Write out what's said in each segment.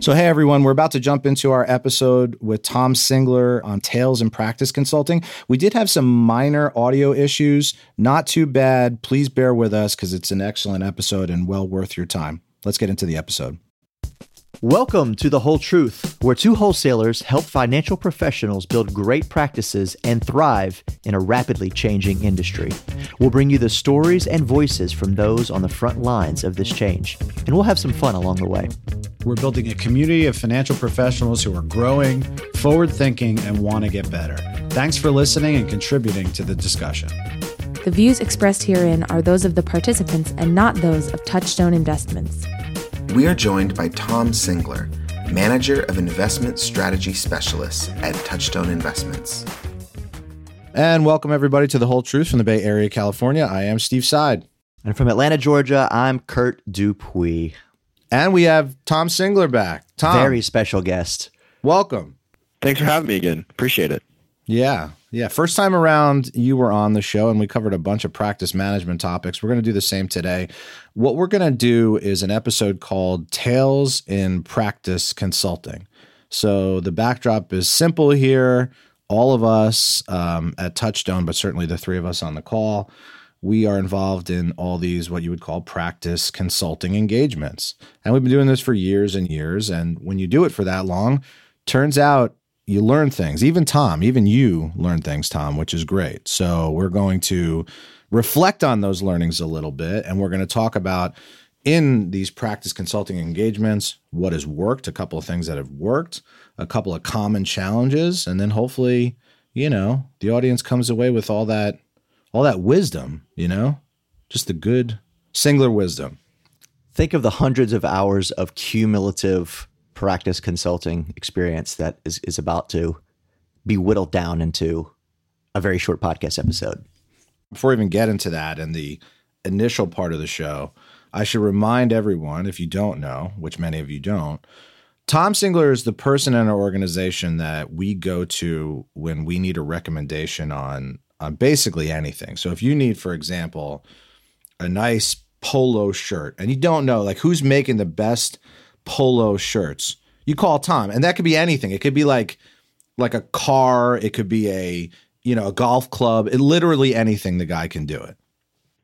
So, hey everyone, we're about to jump into our episode with Tom Singler on Tales in Practice Consulting. We did have some minor audio issues, not too bad. Please bear with us because it's an excellent episode and well worth your time. Let's get into the episode. Welcome to The Whole Truth, where two wholesalers help financial professionals build great practices and thrive in a rapidly changing industry. We'll bring you the stories and voices from those on the front lines of this change, and we'll have some fun along the way. We're building a community of financial professionals who are growing, forward thinking, and want to get better. Thanks for listening and contributing to the discussion. The views expressed herein are those of the participants and not those of Touchstone Investments. We are joined by Tom Singler, Manager of Investment Strategy Specialists at Touchstone Investments. And welcome everybody to The Whole Truth from the Bay Area, California. I am Steve Side. And from Atlanta, Georgia, I'm Kurt Dupuis. And we have Tom Singler back. Tom, Very special guest. welcome. Thanks for having me again. Appreciate it. Yeah. Yeah. First time around, you were on the show and we covered a bunch of practice management topics. We're going to do the same today. What we're going to do is an episode called Tales in Practice Consulting. So the backdrop is simple here. All of us um, at Touchstone, but certainly the three of us on the call, we are involved in all these what you would call practice consulting engagements. And we've been doing this for years and years. And when you do it for that long, turns out you learn things. Even Tom, even you learn things, Tom, which is great. So we're going to reflect on those learnings a little bit, and we're going to talk about in these practice consulting engagements what has worked, a couple of things that have worked, a couple of common challenges, and then hopefully, you know, the audience comes away with all that all that wisdom, you know, just the good Singler wisdom. Think of the hundreds of hours of cumulative practice consulting experience that is, is about to be whittled down into a very short podcast episode. before we even get into that and the initial part of the show, I should remind everyone, if you don't know, which many of you don't, Tom Singler is the person in our organization that we go to when we need a recommendation on on basically anything. So if you need, for example, a nice polo shirt and you don't know like who's making the best polo shirts, you call Tom. And that could be anything. It could be like like a car, it could be a you know, a golf club, it literally anything the guy can do it.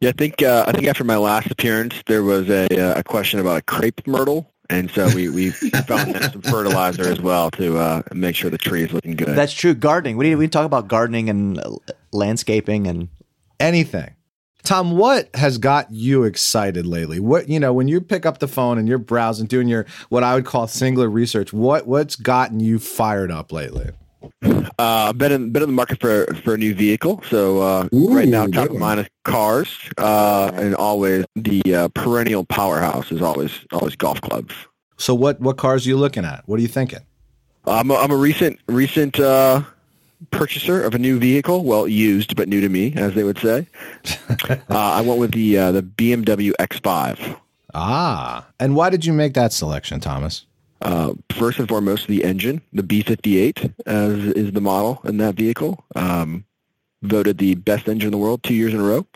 Yeah, I think uh, I think after my last appearance, there was a, uh, a question about a crepe myrtle, and so we we found them some fertilizer as well to uh, make sure the tree is looking good. That's true. Gardening. We we talk about gardening and uh, landscaping and anything. Tom, what has got you excited lately? What you know, when you pick up the phone and you're browsing, doing your what I would call Singler research, what what's gotten you fired up lately? Uh, I've been in, been in the market for for a new vehicle, so uh, right now top of mind is cars, uh, and always the uh, perennial powerhouse is always always golf clubs. So what what cars are you looking at? What are you thinking? I'm a, I'm a recent recent uh, purchaser of a new vehicle. Well, used but new to me, as they would say. uh, I went with the uh, the BMW X5. Ah, and why did you make that selection, Thomas? Uh, first and foremost, the engine, the B58, as is the model in that vehicle. Um, voted the best engine in the world two years in a row.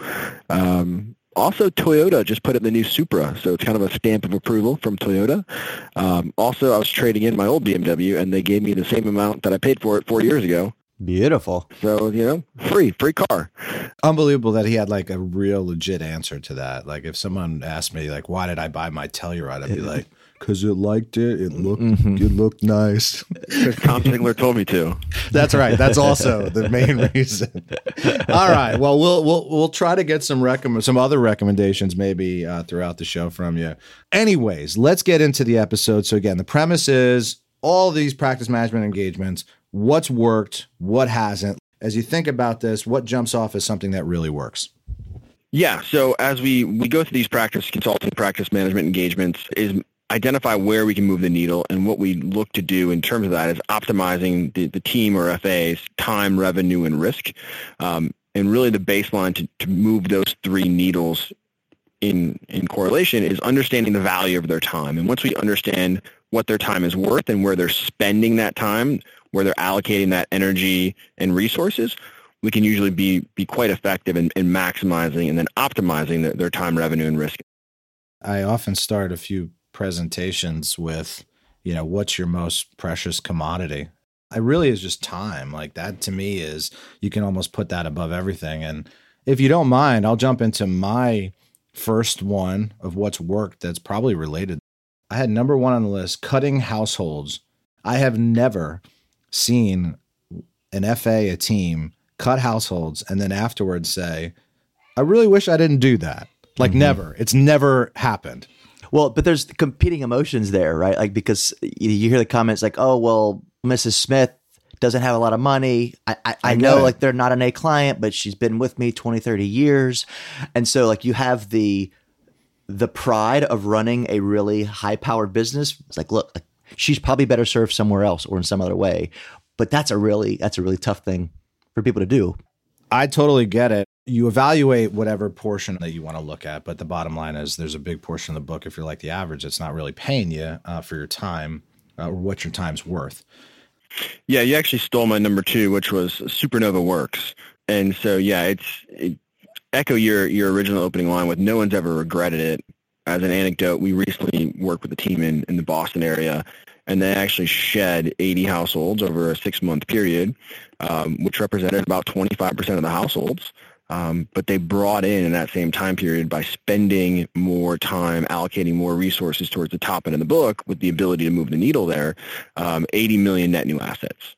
Um, also, Toyota just put it in the new Supra, so it's kind of a stamp of approval from Toyota. Um, also, I was trading in my old BMW, and they gave me the same amount that I paid for it four years ago. Beautiful. So, you know, free, free car. Unbelievable that he had like a real legit answer to that. Like if someone asked me like why did I buy my Telluride, I'd be like because it liked it. It looked it looked nice. Because Tom Singler told me to. That's right. That's also the main reason. All right. Well, we'll we'll we'll try to get some recommend some other recommendations maybe uh, throughout the show from you. Anyways, let's get into the episode. So again, the premise is all these practice management engagements. What's worked? What hasn't? As you think about this, what jumps off as something that really works? Yeah. So as we, we go through these practice consulting, practice management engagements is identify where we can move the needle. And what we look to do in terms of that is optimizing the, the team or FA's time, revenue, and risk. Um, and really the baseline to, to move those three needles in, in correlation is understanding the value of their time. And once we understand what their time is worth and where they're spending that time, where they're allocating that energy and resources, we can usually be, be quite effective in, in maximizing and then optimizing their, time, revenue, and risk. I often start a few presentations with you know, what's your most precious commodity? It really is just time. Like that to me is you can almost put that above everything. And if you don't mind, I'll jump into my first one of what's worked that's probably related. I had number one on the list cutting households. I have never seen an FA, a team, cut households and then afterwards say, I really wish I didn't do that. Like, mm-hmm. never. It's never happened. Well, but there's competing emotions there, right? Like, because you hear the comments like, oh, well, Mrs. Smith doesn't have a lot of money. I, I, I know it. like they're not an A client, but she's been with me 20, 30 years. And so like you have the the pride of running a really high powered business. It's like, look, she's probably better served somewhere else or in some other way. But that's a really that's a really tough thing for people to do. I totally get it. You evaluate whatever portion that you want to look at, but the bottom line is there's a big portion of the book. If you're like the average, it's not really paying you uh, for your time uh, or what your time's worth. Yeah, you actually stole my number two, which was Supernova Works. And so, yeah, it's it, echo your your original opening line with no one's ever regretted it. As an anecdote, we recently worked with a team in, in the Boston area, and they actually shed 80 households over a six-month period, um, which represented about 25% of the households. Um, but they brought in in that same time period by spending more time, allocating more resources towards the top end of the book with the ability to move the needle there, um, 80 million net new assets.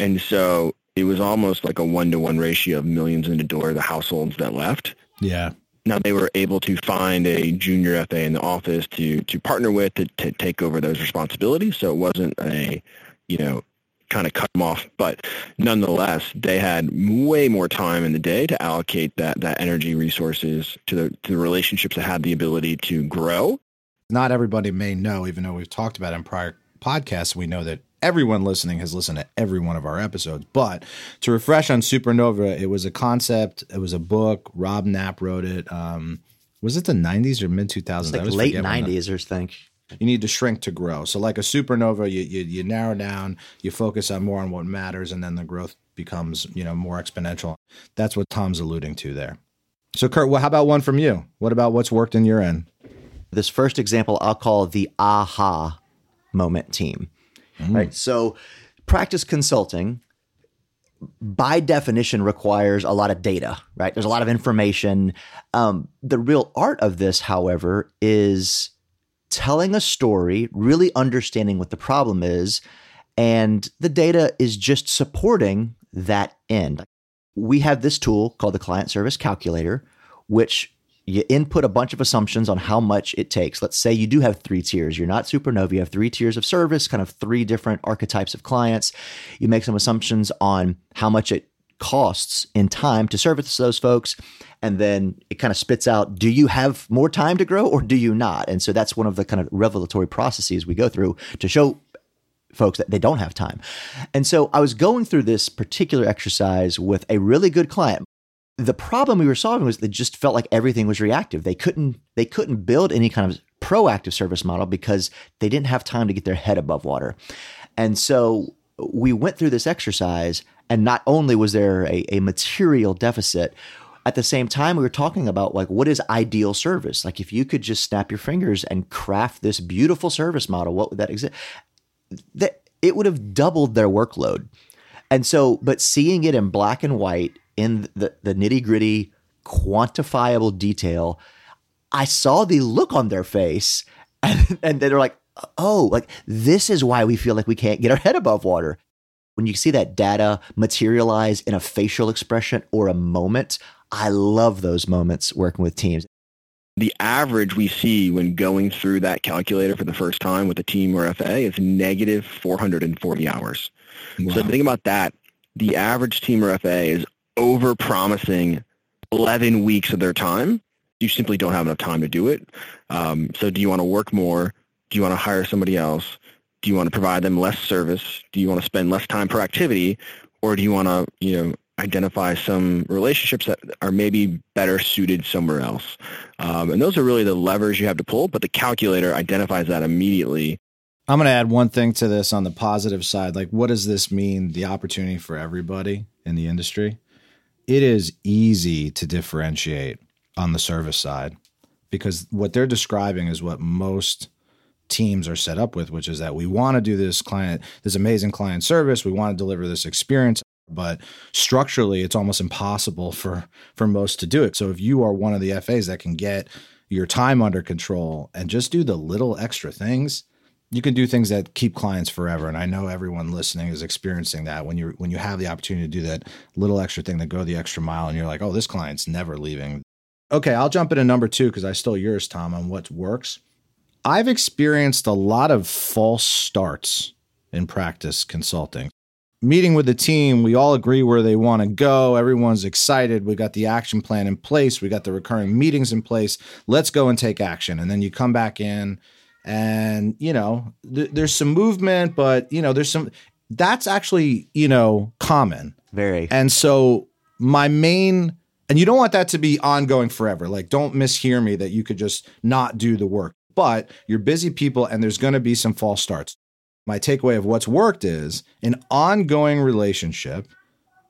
And so it was almost like a one-to-one ratio of millions in the door, the households that left. Yeah. Now they were able to find a junior FA in the office to to partner with to, to take over those responsibilities. So it wasn't a, you know, kind of cut them off. But nonetheless, they had way more time in the day to allocate that that energy resources to the to the relationships that had the ability to grow. Not everybody may know, even though we've talked about in prior podcasts, we know that everyone listening has listened to every one of our episodes. But to refresh on Supernova, it was a concept, it was a book. Rob Knapp wrote it. Um, was it the 90s or mid 2000s? Like late 90s, or think you need to shrink to grow. So like a supernova, you, you, you narrow down, you focus on more on what matters, and then the growth becomes you know more exponential. That's what Tom's alluding to there. So Kurt, well, how about one from you? What about what's worked in your end? This first example I'll call the aha moment team. Mm. Right. So practice consulting by definition requires a lot of data, right? There's a lot of information. Um, the real art of this, however, is telling a story, really understanding what the problem is, and the data is just supporting that end. We have this tool called the Client Service Calculator, which you input a bunch of assumptions on how much it takes. Let's say you do have three tiers. You're not Supernova. You have three tiers of service, kind of three different archetypes of clients. You make some assumptions on how much it costs in time to service those folks. And then it kind of spits out do you have more time to grow or do you not? And so that's one of the kind of revelatory processes we go through to show folks that they don't have time. And so I was going through this particular exercise with a really good client. The problem we were solving was they just felt like everything was reactive. They couldn't they couldn't build any kind of proactive service model because they didn't have time to get their head above water. And so we went through this exercise and not only was there a, a material deficit, at the same time, we were talking about like what is ideal service? Like if you could just snap your fingers and craft this beautiful service model, what would that exist? That it would have doubled their workload. And so, but seeing it in black and white in the, the nitty gritty, quantifiable detail, I saw the look on their face and, and they're like, oh, like this is why we feel like we can't get our head above water when you see that data materialize in a facial expression or a moment, I love those moments working with teams. The average we see when going through that calculator for the first time with a team or FA is negative 440 hours. Wow. So think about that. The average team or FA is over promising 11 weeks of their time. You simply don't have enough time to do it. Um, so do you want to work more? Do you want to hire somebody else? do you want to provide them less service? Do you want to spend less time per activity? Or do you want to, you know, identify some relationships that are maybe better suited somewhere else? Um, and those are really the levers you have to pull, but the calculator identifies that immediately. I'm going to add one thing to this on the positive side. Like, what does this mean? The opportunity for everybody in the industry? It is easy to differentiate on the service side because what they're describing is what most teams are set up with, which is that we want to do this client, this amazing client service. We want to deliver this experience, but structurally it's almost impossible for for most to do it. So if you are one of the FAs that can get your time under control and just do the little extra things, you can do things that keep clients forever. And I know everyone listening is experiencing that when you when you have the opportunity to do that little extra thing to go the extra mile and you're like, oh, this client's never leaving. Okay, I'll jump into number two because I stole yours, Tom, on what works. I've experienced a lot of false starts in practice consulting. Meeting with the team, we all agree where they want to go. Everyone's excited. We got the action plan in place. We got the recurring meetings in place. Let's go and take action. And then you come back in and you know th- there's some movement but you know there's some that's actually you know common. Very. And so my main and you don't want that to be ongoing forever. Like don't mishear me that you could just not do the work. But you're busy people and there's going to be some false starts. My takeaway of what's worked is an ongoing relationship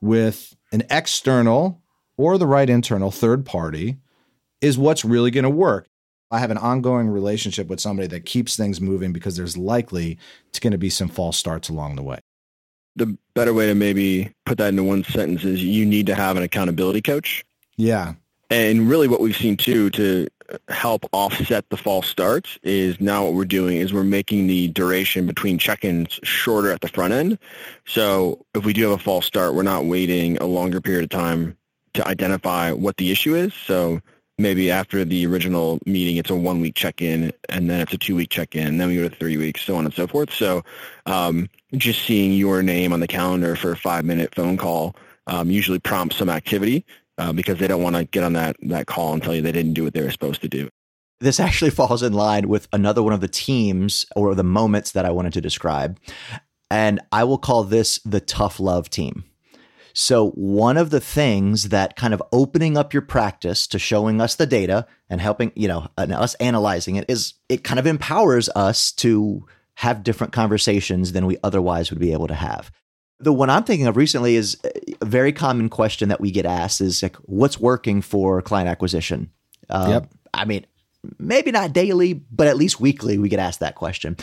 with an external or the right internal third party is what's really going to work I have an ongoing relationship with somebody that keeps things moving because there's likely it's going to be some false starts along the way. The better way to maybe put that into one sentence is you need to have an accountability coach. Yeah. And really what we've seen too to help offset the false starts is now what we're doing is we're making the duration between check-ins shorter at the front end. So if we do have a false start, we're not waiting a longer period of time to identify what the issue is. So maybe after the original meeting, it's a one week check in, and then it's a two week check in, then we go to three weeks, so on and so forth. So um, just seeing your name on the calendar for a five minute phone call um, usually prompts some activity uh, because they don't want to get on that that call and tell you they didn't do what they were supposed to do. This actually falls in line with another one of the teams or the moments that I wanted to describe. And I will call this the tough love team. So, one of the things that kind of opening up your practice to showing us the data and helping, you know, and us analyzing it is it kind of empowers us to have different conversations than we otherwise would be able to have. The one I'm thinking of recently is a very common question that we get asked is like, what's working for client acquisition? Um, yep. I mean, maybe not daily, but at least weekly, we get asked that question.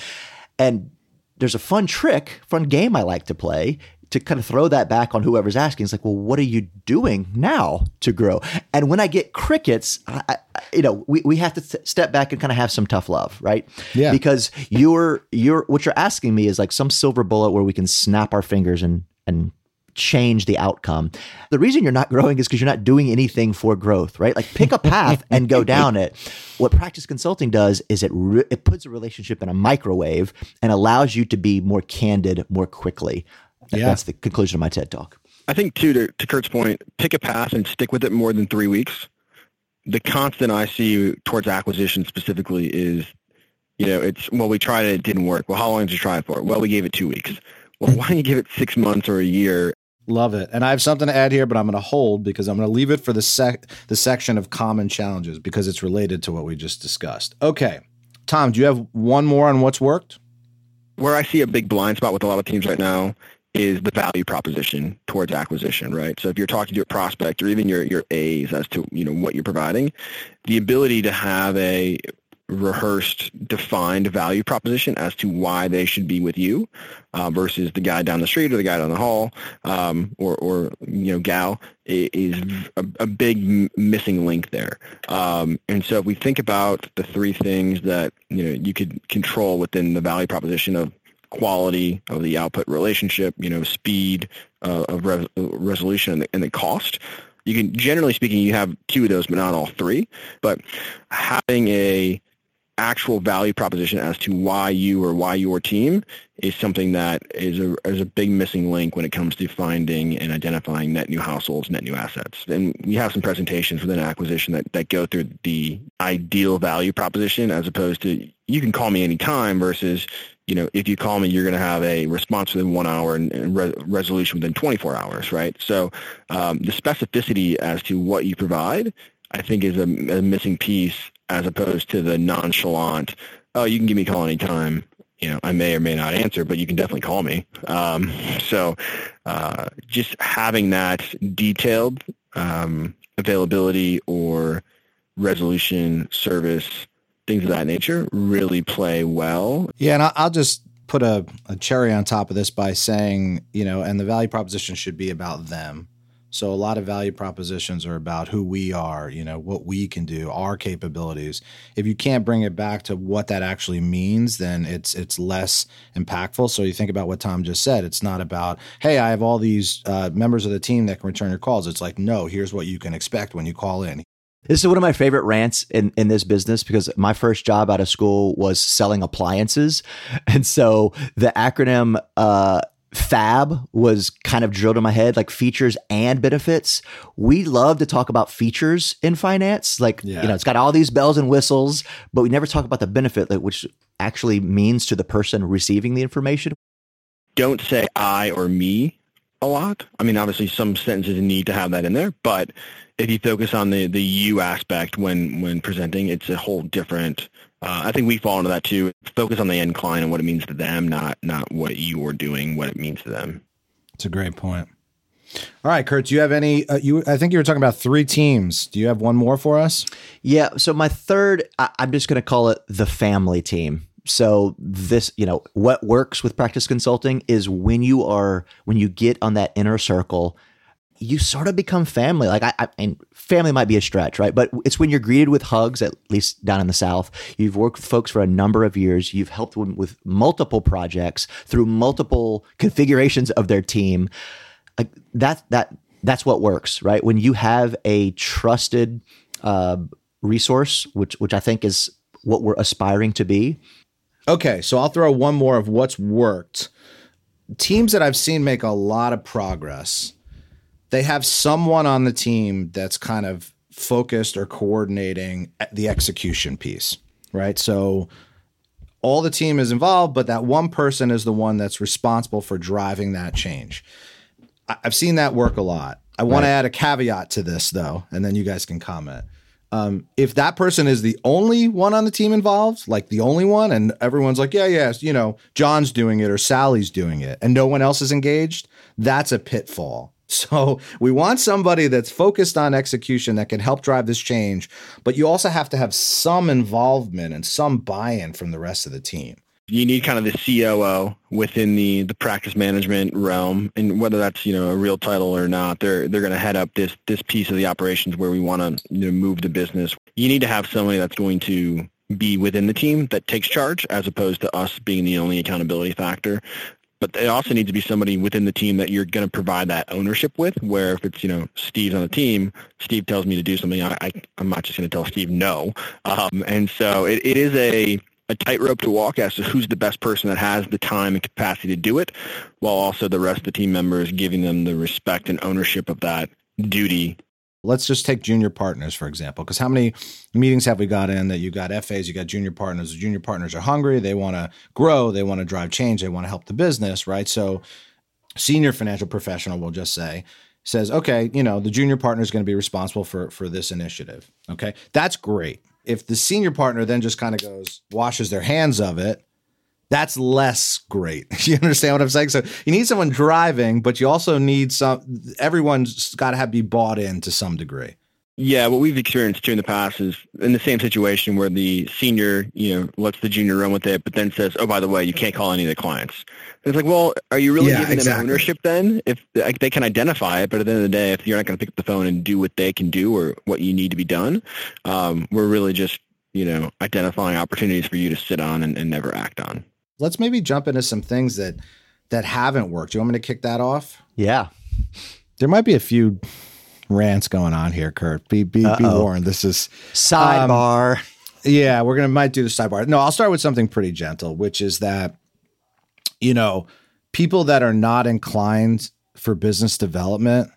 And there's a fun trick, fun game I like to play to kind of throw that back on whoever's asking. It's like, well, what are you doing now to grow? And when I get crickets, I, I, you know, we, we have to th- step back and kind of have some tough love, right? Yeah. Because you're you're what you're asking me is like some silver bullet where we can snap our fingers and and change the outcome. The reason you're not growing is because you're not doing anything for growth, right? Like pick a path and go down it. What practice consulting does is it re- it puts a relationship in a microwave and allows you to be more candid more quickly. Yeah. That's the conclusion of my TED talk. I think too, to, to Kurt's point, pick a path and stick with it more than three weeks. The constant I see towards acquisition specifically is, you know, it's, well, we tried it, it didn't work. Well, how long did you try it for? Well, we gave it two weeks. Well, why don't you give it six months or a year? Love it. And I have something to add here, but I'm going to hold because I'm going to leave it for the sec the section of common challenges because it's related to what we just discussed. Okay. Tom, do you have one more on what's worked? Where I see a big blind spot with a lot of teams right now is the value proposition towards acquisition, right? So if you're talking to a prospect or even your, your A's as to, you know, what you're providing, the ability to have a rehearsed, defined value proposition as to why they should be with you uh, versus the guy down the street or the guy down the hall um, or, or, you know, gal is a, a big missing link there. Um, and so if we think about the three things that, you know, you could control within the value proposition of quality of the output relationship, you know, speed uh, of re- resolution and the, and the cost. You can, generally speaking, you have two of those, but not all three. But having a actual value proposition as to why you or why your team is something that is a, is a big missing link when it comes to finding and identifying net new households, net new assets. And we have some presentations within acquisition that, that go through the ideal value proposition as opposed to you can call me anytime versus you know, if you call me, you're going to have a response within one hour and, re- resolution within 24 hours, right? So um, the specificity as to what you provide, I think, is a, a, missing piece as opposed to the nonchalant, oh, you can give me a call anytime. You know, I may or may not answer, but you can definitely call me. Um, so uh, just having that detailed um, availability or resolution service things of that nature really play well. Yeah, and I'll just put a, a cherry on top of this by saying, you know, and the value proposition should be about them. So a lot of value propositions are about who we are, you know, what we can do, our capabilities. If you can't bring it back to what that actually means, then it's it's less impactful. So you think about what Tom just said. It's not about, hey, I have all these uh, members of the team that can return your calls. It's like, no, here's what you can expect when you call in. This is one of my favorite rants in, in this business because my first job out of school was selling appliances. And so the acronym uh, FAB was kind of drilled in my head, like features and benefits. We love to talk about features in finance. Like, yeah. you know, it's got all these bells and whistles, but we never talk about the benefit, like, which actually means to the person receiving the information. Don't say I or me a lot. I mean, obviously some sentences need to have that in there, but if you focus on the, the you aspect when, when presenting, it's a whole different uh, I think we fall into that too. Focus on the end client and what it means to them, not not what you're doing, what it means to them. It's a great point. All right, Kurt, do you have any? Uh, you, I think you were talking about three teams. Do you have one more for us? Yeah. So my third, I, I'm just going to call it the family team. So this, you know, what works with practice consulting is when you are when you get on that inner circle you sort of become family. Like I, I and family might be a stretch, right? But it's when you're greeted with hugs, at least down in the South. You've worked with folks for a number of years. You've helped them with multiple projects through multiple configurations of their team. Like that, that that's what works, right? When you have a trusted uh, resource, which which I think is what we're aspiring to be. Okay, so I'll throw one more of what's worked. Teams that I've seen make a lot of progress they have someone on the team that's kind of focused or coordinating the execution piece, right? So all the team is involved, but that one person is the one that's responsible for driving that change. I've seen that work a lot. I want right. to add a caveat to this though, and then you guys can comment. Um, if that person is the only one on the team involved, like the only one, and everyone's like, yeah, yes, you know, John's doing it or Sally's doing it, and no one else is engaged, that's a pitfall so we want somebody that's focused on execution that can help drive this change, but you also have to have some involvement and some buy-in from the rest of the team. You need kind of the COO within the, the practice management realm, and whether that's you know a real title or not, they're they're going to head up this this piece of the operations where we want to you know, move the business. You need to have somebody that's going to be within the team that takes charge as opposed to us being the only accountability factor but it also needs to be somebody within the team that you're going to provide that ownership with. Where if it's you know Steve's on the team, Steve tells me to do something, I, I am not just going to tell Steve no. Um, and so it, it is a a tightrope to walk as to who's the best person that has the time and capacity to do it, while also the rest of the team members giving them the respect and ownership of that duty let's just take junior partners for example because how many meetings have we got in that you got fas you got junior partners? Junior partners are hungry they want to grow they want to drive change they want to help the business right? So senior financial professional will just say says okay you know the junior partner is going to be responsible for for this initiative okay? That's great. If the senior partner then just kind of goes washes their hands of it that's less great. You understand what I'm saying? So you need someone driving, but you also need some. Everyone's got to have be bought in to some degree. Yeah, what we've experienced too in the past is in the same situation where the senior, you know, lets the junior run with it, but then says, "Oh, by the way, you can't call any of the clients." And it's like, well, are you really yeah, giving exactly. them ownership then? If like, they can identify it, but at the end of the day, if you're not going to pick up the phone and do what they can do or what you need to be done, um, we're really just, you know, identifying opportunities for you to sit on and, and never act on let's maybe jump into some things that that haven't worked. Do you want me to kick that off? Yeah. There might be a few rants going on here, Kurt. Be be, be warned. This is sidebar. Um, yeah, we're gonna might do the sidebar. No, I'll start with something pretty gentle, which is that you know people that are not inclined for business development,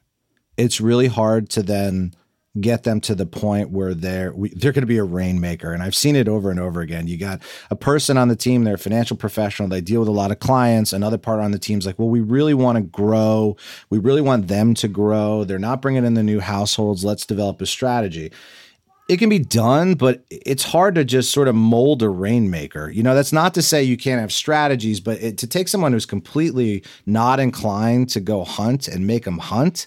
it's really hard to then get them to the point where they're we, they're going to be a rainmaker. And i've seen it over and over again. You got a person on the team they're a financial professional they deal with a lot of clients another part on the team's like well we really want to grow. We really want them to grow. They're not bringing in the new households. Let's develop a strategy. It can be done, but it's hard to just sort of mold a rainmaker. You know, that's not to say you can't have strategies, but it, to take someone who's completely not inclined to go hunt and make them hunt,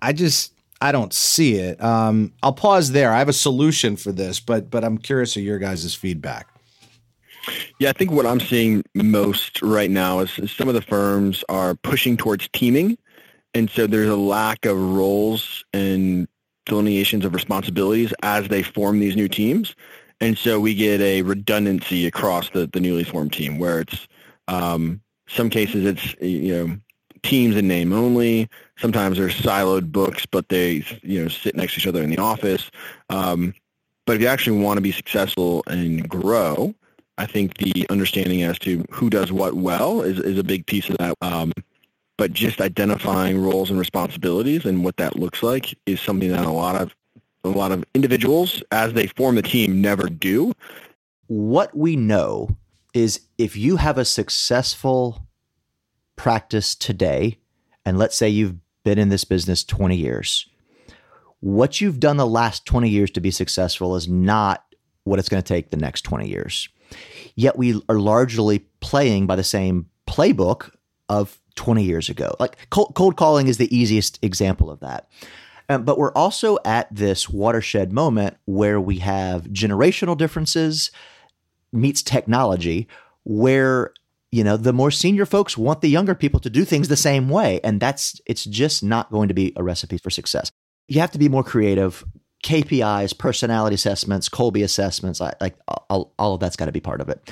I just I don't see it. Um, I'll pause there. I have a solution for this, but but I'm curious of your guys' feedback. Yeah, I think what I'm seeing most right now is, some of the firms are pushing towards teaming, and so there's a lack of roles and delineations of responsibilities as they form these new teams. And so we get a redundancy across the, the newly formed team where it's um, some cases it's you know teams in name only. Sometimes they're siloed books, but they you know sit next to each other in the office. Um, but if you actually want to be successful and grow, I think the understanding as to who does what well is, is a big piece of that. Um, but just identifying roles and responsibilities and what that looks like is something that a lot of a lot of individuals as they form the team never do. What we know is if you have a successful practice today, and let's say you've been in this business 20 years, what you've done the last 20 years to be successful is not what it's going to take the next 20 years. Yet we are largely playing by the same playbook of 20 years ago. Like cold, cold calling is the easiest example of that. Um, but we're also at this watershed moment where we have generational differences meets technology, where you know the more senior folks want the younger people to do things the same way, and that's it's just not going to be a recipe for success. You have to be more creative. KPIs, personality assessments, Kolbe assessments, like all, all of that's got to be part of it.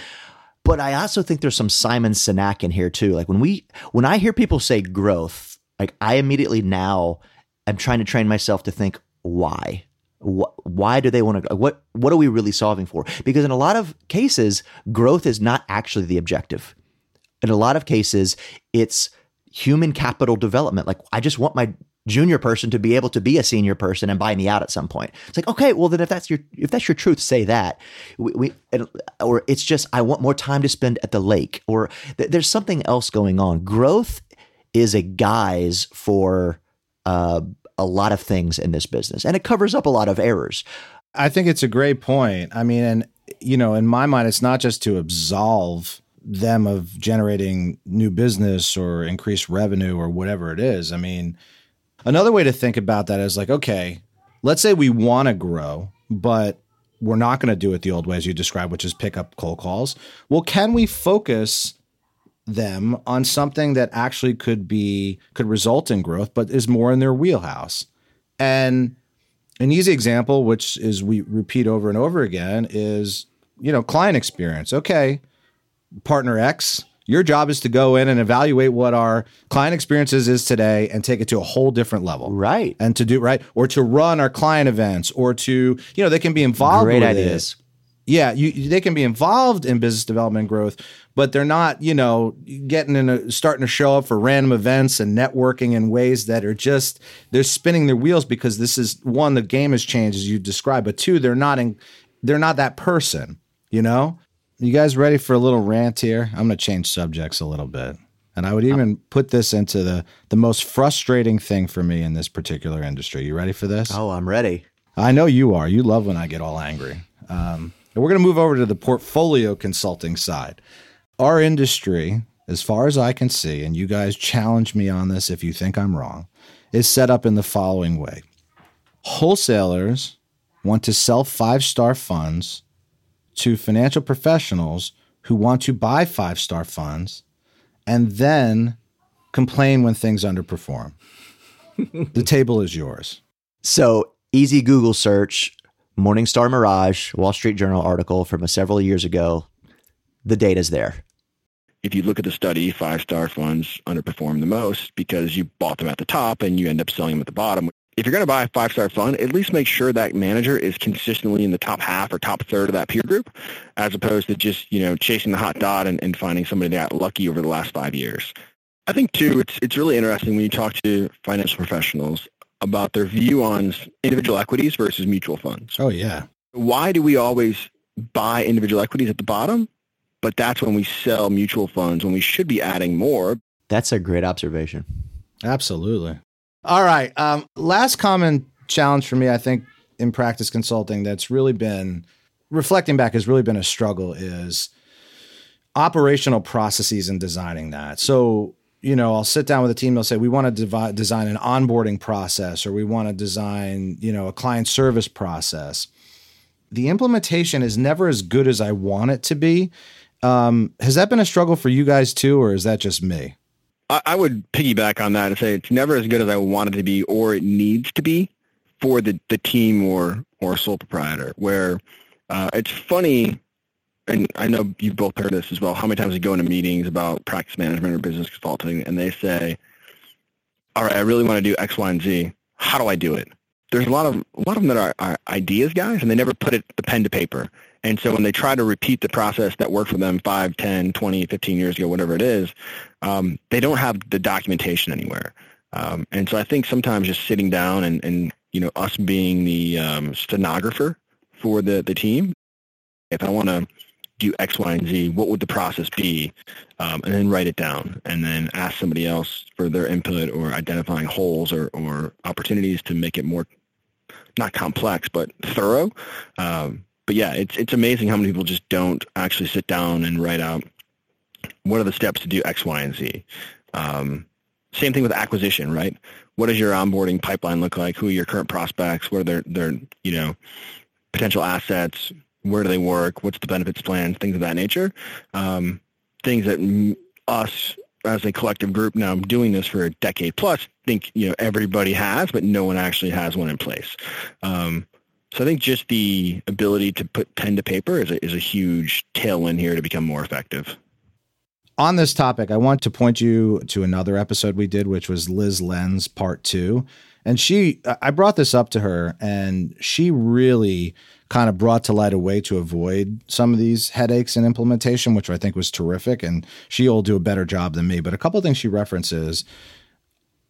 But I also think there's some Simon Sinek in here too. Like when we when I hear people say growth, like I immediately now I'm trying to train myself to think why. Why do they want to? What What are we really solving for? Because in a lot of cases, growth is not actually the objective. In a lot of cases, it's human capital development. Like I just want my junior person to be able to be a senior person and buy me out at some point. It's like, okay, well then if that's your if that's your truth, say that. We, we or it's just I want more time to spend at the lake, or th- there's something else going on. Growth is a guise for uh, a lot of things in this business, and it covers up a lot of errors. I think it's a great point. I mean, and you know, in my mind, it's not just to absolve them of generating new business or increased revenue or whatever it is. I mean, another way to think about that is like, okay, let's say we want to grow, but we're not going to do it the old way as you described, which is pick up cold calls. Well, can we focus them on something that actually could be could result in growth but is more in their wheelhouse and an easy example which is we repeat over and over again is you know client experience okay partner x your job is to go in and evaluate what our client experiences is today and take it to a whole different level. Right. And to do right or to run our client events or to, you know, they can be involved Great ideas. It. Yeah, you, they can be involved in business development growth, but they're not, you know, getting in a starting to show up for random events and networking in ways that are just they're spinning their wheels because this is one the game has changed as you described, but two they're not in they're not that person, you know? You guys ready for a little rant here? I'm going to change subjects a little bit. And I would even put this into the the most frustrating thing for me in this particular industry. You ready for this? Oh, I'm ready. I know you are. You love when I get all angry. Um, and we're going to move over to the portfolio consulting side. Our industry, as far as I can see, and you guys challenge me on this if you think I'm wrong, is set up in the following way wholesalers want to sell five star funds to financial professionals who want to buy five star funds and then complain when things underperform. the table is yours. So, easy Google search Morningstar Mirage, Wall Street Journal article from several years ago. The data's there. If you look at the study, five-star funds underperform the most because you bought them at the top and you end up selling them at the bottom. If you're going to buy a five-star fund, at least make sure that manager is consistently in the top half or top third of that peer group, as opposed to just you know chasing the hot dot and, and finding somebody that got lucky over the last five years. I think too, it's it's really interesting when you talk to financial professionals about their view on individual equities versus mutual funds. Oh, yeah. Why do we always buy individual equities at the bottom? But that's when we sell mutual funds when we should be adding more. That's a great observation. Absolutely. All right. Um, last common challenge for me, I think, in practice consulting that's really been reflecting back has really been a struggle is operational processes and designing that. So you know, I'll sit down with a team. They'll say, we want to devi- design an onboarding process or we want to design, you know, a client service process. The implementation is never as good as I want it to be. Um, has that been a struggle for you guys too, or is that just me? I, I would piggyback on that and say it's never as good as I want it to be or it needs to be for the, the team or, or sole proprietor where uh, it's funny and I know you've both heard this as well, how many times you go into meetings about practice management or business consulting and they say, all right, I really want to do X, Y, and Z. How do I do it? There's a lot of a lot of them that are, are ideas guys and they never put it the pen to paper. And so when they try to repeat the process that worked for them 5, 10, 20, 15 years ago, whatever it is, um, they don't have the documentation anywhere. Um, and so I think sometimes just sitting down and, and you know, us being the um, stenographer for the, the team, if I want to do X, Y, and Z, what would the process be? Um, and then write it down and then ask somebody else for their input or identifying holes or, or opportunities to make it more, not complex, but thorough. Um, but yeah, it's, it's amazing how many people just don't actually sit down and write out what are the steps to do X, Y, and Z. Um, same thing with acquisition, right? What does your onboarding pipeline look like? Who are your current prospects? What are their, their you know, potential assets? where do they work, what's the benefits plan, things of that nature. Um, things that us as a collective group now doing this for a decade plus think you know everybody has, but no one actually has one in place. Um, so I think just the ability to put pen to paper is a, is a huge tailwind here to become more effective. On this topic, I want to point you to another episode we did, which was Liz Lenz part two. And she, I brought this up to her, and she really kind of brought to light a way to avoid some of these headaches in implementation, which I think was terrific. And she'll do a better job than me. But a couple of things she references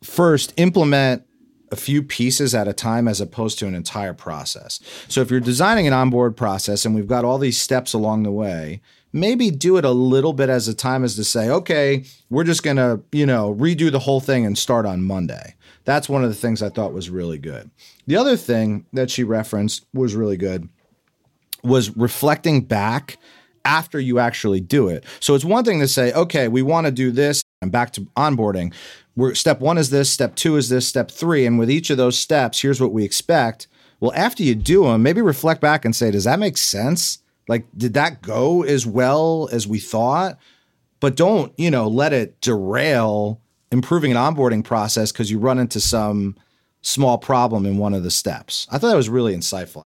first, implement a few pieces at a time as opposed to an entire process. So if you're designing an onboard process and we've got all these steps along the way, maybe do it a little bit as a time as to say, okay, we're just going to, you know, redo the whole thing and start on Monday. That's one of the things I thought was really good. The other thing that she referenced was really good was reflecting back after you actually do it. So it's one thing to say, okay, we want to do this and back to onboarding. We're, step one is this, step two is this, step three. And with each of those steps, here's what we expect. Well, after you do them, maybe reflect back and say, does that make sense? Like, did that go as well as we thought? But don't, you know, let it derail improving an onboarding process because you run into some small problem in one of the steps. I thought that was really insightful.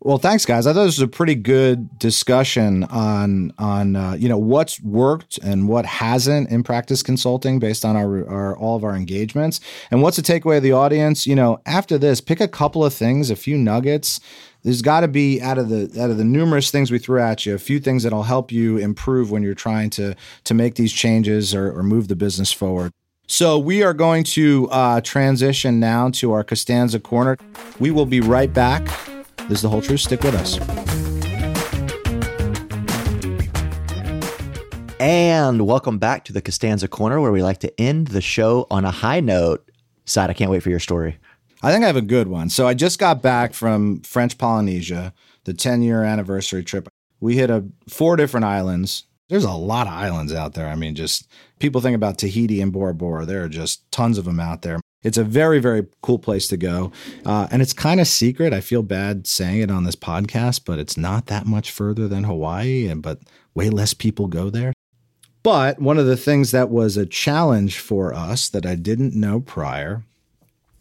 Well, thanks, guys. I thought this was a pretty good discussion on on uh, you know what's worked and what hasn't in practice consulting based on our, our all of our engagements, and what's the takeaway of the audience. You know, after this, pick a couple of things, a few nuggets. There's got to be out of the out of the numerous things we threw at you, a few things that'll help you improve when you're trying to to make these changes or, or move the business forward. So we are going to uh, transition now to our Costanza corner. We will be right back. This is the whole truth. Stick with us. And welcome back to the Costanza Corner, where we like to end the show on a high note. Side, I can't wait for your story. I think I have a good one. So I just got back from French Polynesia, the 10 year anniversary trip. We hit a four different islands. There's a lot of islands out there. I mean, just people think about Tahiti and Bora Bora. There are just tons of them out there. It's a very, very cool place to go. Uh, and it's kind of secret. I feel bad saying it on this podcast, but it's not that much further than Hawaii, and but way less people go there. But one of the things that was a challenge for us that I didn't know prior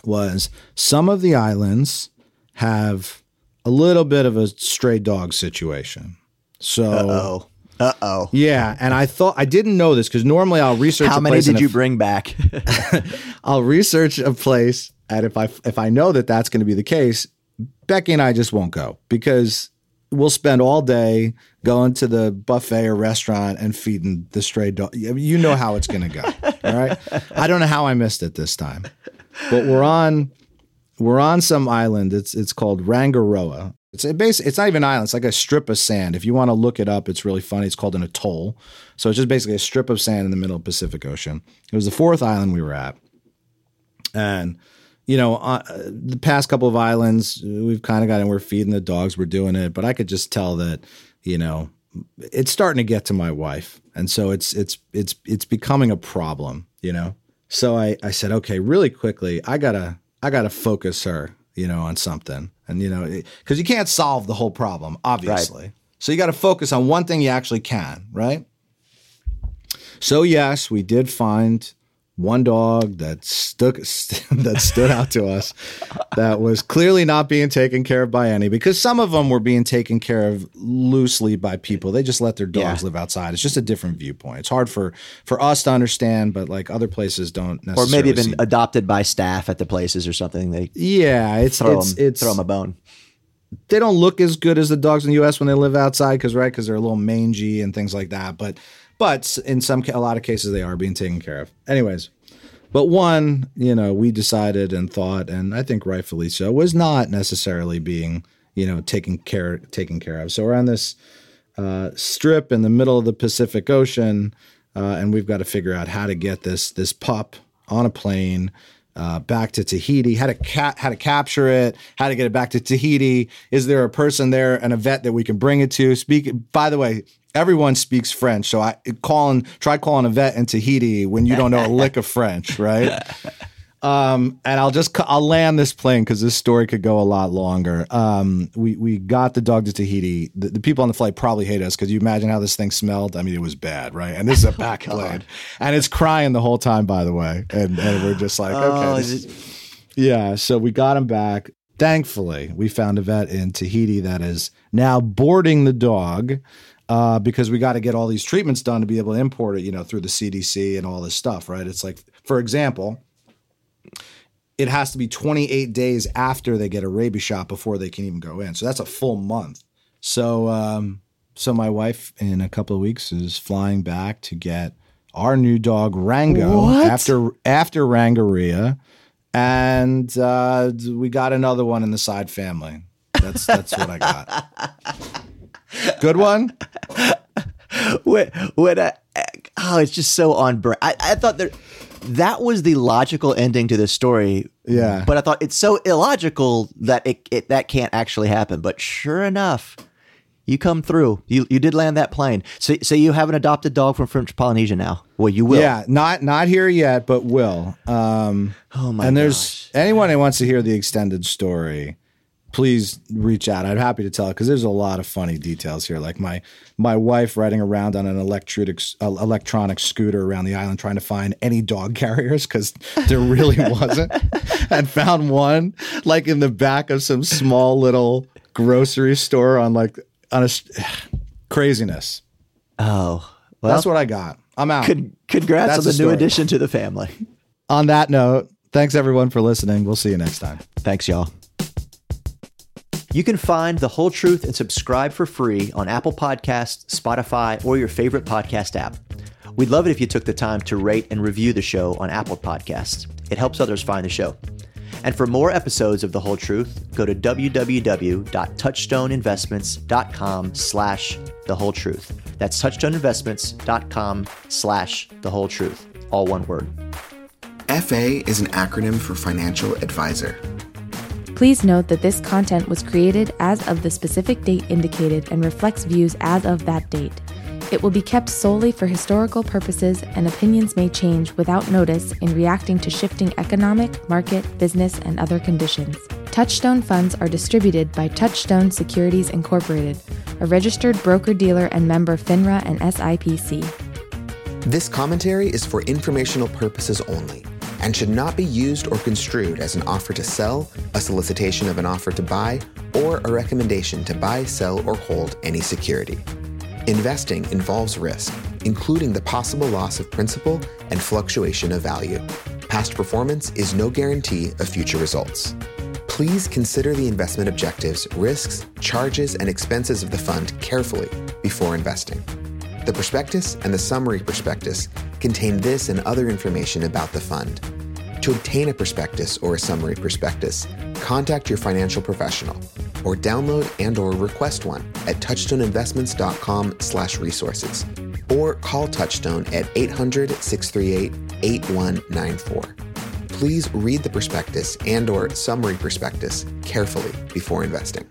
was some of the islands have a little bit of a stray dog situation. So, Uh-oh. Uh oh. yeah, and I thought I didn't know this because normally I'll research. How many did you bring back? I'll research a place, and if I if I know that that's going to be the case, Becky and I just won't go because we'll spend all day going to the buffet or restaurant and feeding the stray dog. You know how it's going to go. all right. I don't know how I missed it this time, but we're on we're on some island. It's it's called Rangiroa. It's a base. It's not even an island. It's like a strip of sand. If you want to look it up, it's really funny. It's called an atoll. So it's just basically a strip of sand in the middle of the Pacific Ocean. It was the fourth island we were at, and you know, uh, the past couple of islands we've kind of got, and we're feeding the dogs. We're doing it, but I could just tell that you know it's starting to get to my wife, and so it's it's it's it's becoming a problem, you know. So I I said, okay, really quickly, I gotta I gotta focus her, you know, on something, and you know, because you can't solve the whole problem, obviously. Right. So you got to focus on one thing you actually can, right? So yes, we did find one dog that stuck that stood out to us that was clearly not being taken care of by any because some of them were being taken care of loosely by people. They just let their dogs yeah. live outside. It's just a different viewpoint. It's hard for for us to understand but like other places don't necessarily or maybe even adopted by staff at the places or something. They yeah it's throw it's, them, it's throw them a bone. They don't look as good as the dogs in the US when they live outside because right because they're a little mangy and things like that but but in some a lot of cases they are being taken care of. Anyways, but one, you know, we decided and thought, and I think rightfully so, was not necessarily being, you know, taken care taken care of. So we're on this uh, strip in the middle of the Pacific Ocean, uh, and we've got to figure out how to get this this pup on a plane. Uh, back to Tahiti, how to ca- how to capture it, how to get it back to Tahiti. Is there a person there and a vet that we can bring it to? Speak. By the way, everyone speaks French. So I calling try calling a vet in Tahiti when you don't know a lick of French, right? Um, and I'll just I'll land this plane because this story could go a lot longer. Um, we we got the dog to Tahiti. The, the people on the flight probably hate us because you imagine how this thing smelled. I mean, it was bad, right? And this is a oh, back plane, and it's crying the whole time, by the way. And and we're just like, okay, oh, this, yeah. So we got him back. Thankfully, we found a vet in Tahiti that is now boarding the dog uh, because we got to get all these treatments done to be able to import it, you know, through the CDC and all this stuff, right? It's like, for example, it has to be 28 days after they get a rabies shot before they can even go in. So that's a full month. So, um, so my wife in a couple of weeks is flying back to get our new dog Rango what? after after Rangiroa, and uh, we got another one in the side family. That's that's what I got. Good one. when, when I, oh, it's just so on brand. I, I thought that that was the logical ending to this story. Yeah. But I thought it's so illogical that it, it that can't actually happen. But sure enough, you come through. You you did land that plane. So so you have an adopted dog from French Polynesia now. Well, you will. Yeah, not not here yet, but will. Um, oh my! And there's gosh. anyone who wants to hear the extended story please reach out. I'm happy to tell because there's a lot of funny details here. Like my my wife riding around on an electric uh, electronic scooter around the island trying to find any dog carriers because there really wasn't, and found one like in the back of some small little grocery store on like on a craziness. Oh, well, that's what I got. I'm out. Con- congrats that's on the, the new addition to the family. On that note, thanks everyone for listening. We'll see you next time. Thanks, y'all. You can find The Whole Truth and subscribe for free on Apple Podcasts, Spotify, or your favorite podcast app. We'd love it if you took the time to rate and review the show on Apple Podcasts. It helps others find the show. And for more episodes of The Whole Truth, go to www.touchstoneinvestments.com slash The Whole Truth. That's touchstoneinvestments.com slash The Whole Truth. All one word. FA is an acronym for financial advisor. Please note that this content was created as of the specific date indicated and reflects views as of that date. It will be kept solely for historical purposes, and opinions may change without notice in reacting to shifting economic, market, business, and other conditions. Touchstone funds are distributed by Touchstone Securities Incorporated, a registered broker dealer and member FINRA and SIPC. This commentary is for informational purposes only and should not be used or construed as an offer to sell, a solicitation of an offer to buy, or a recommendation to buy, sell, or hold any security. Investing involves risk, including the possible loss of principal and fluctuation of value. Past performance is no guarantee of future results. Please consider the investment objectives, risks, charges, and expenses of the fund carefully before investing. The prospectus and the summary prospectus contain this and other information about the fund. To obtain a prospectus or a summary prospectus, contact your financial professional or download and or request one at touchstoneinvestments.com/resources or call Touchstone at 800-638-8194. Please read the prospectus and or summary prospectus carefully before investing.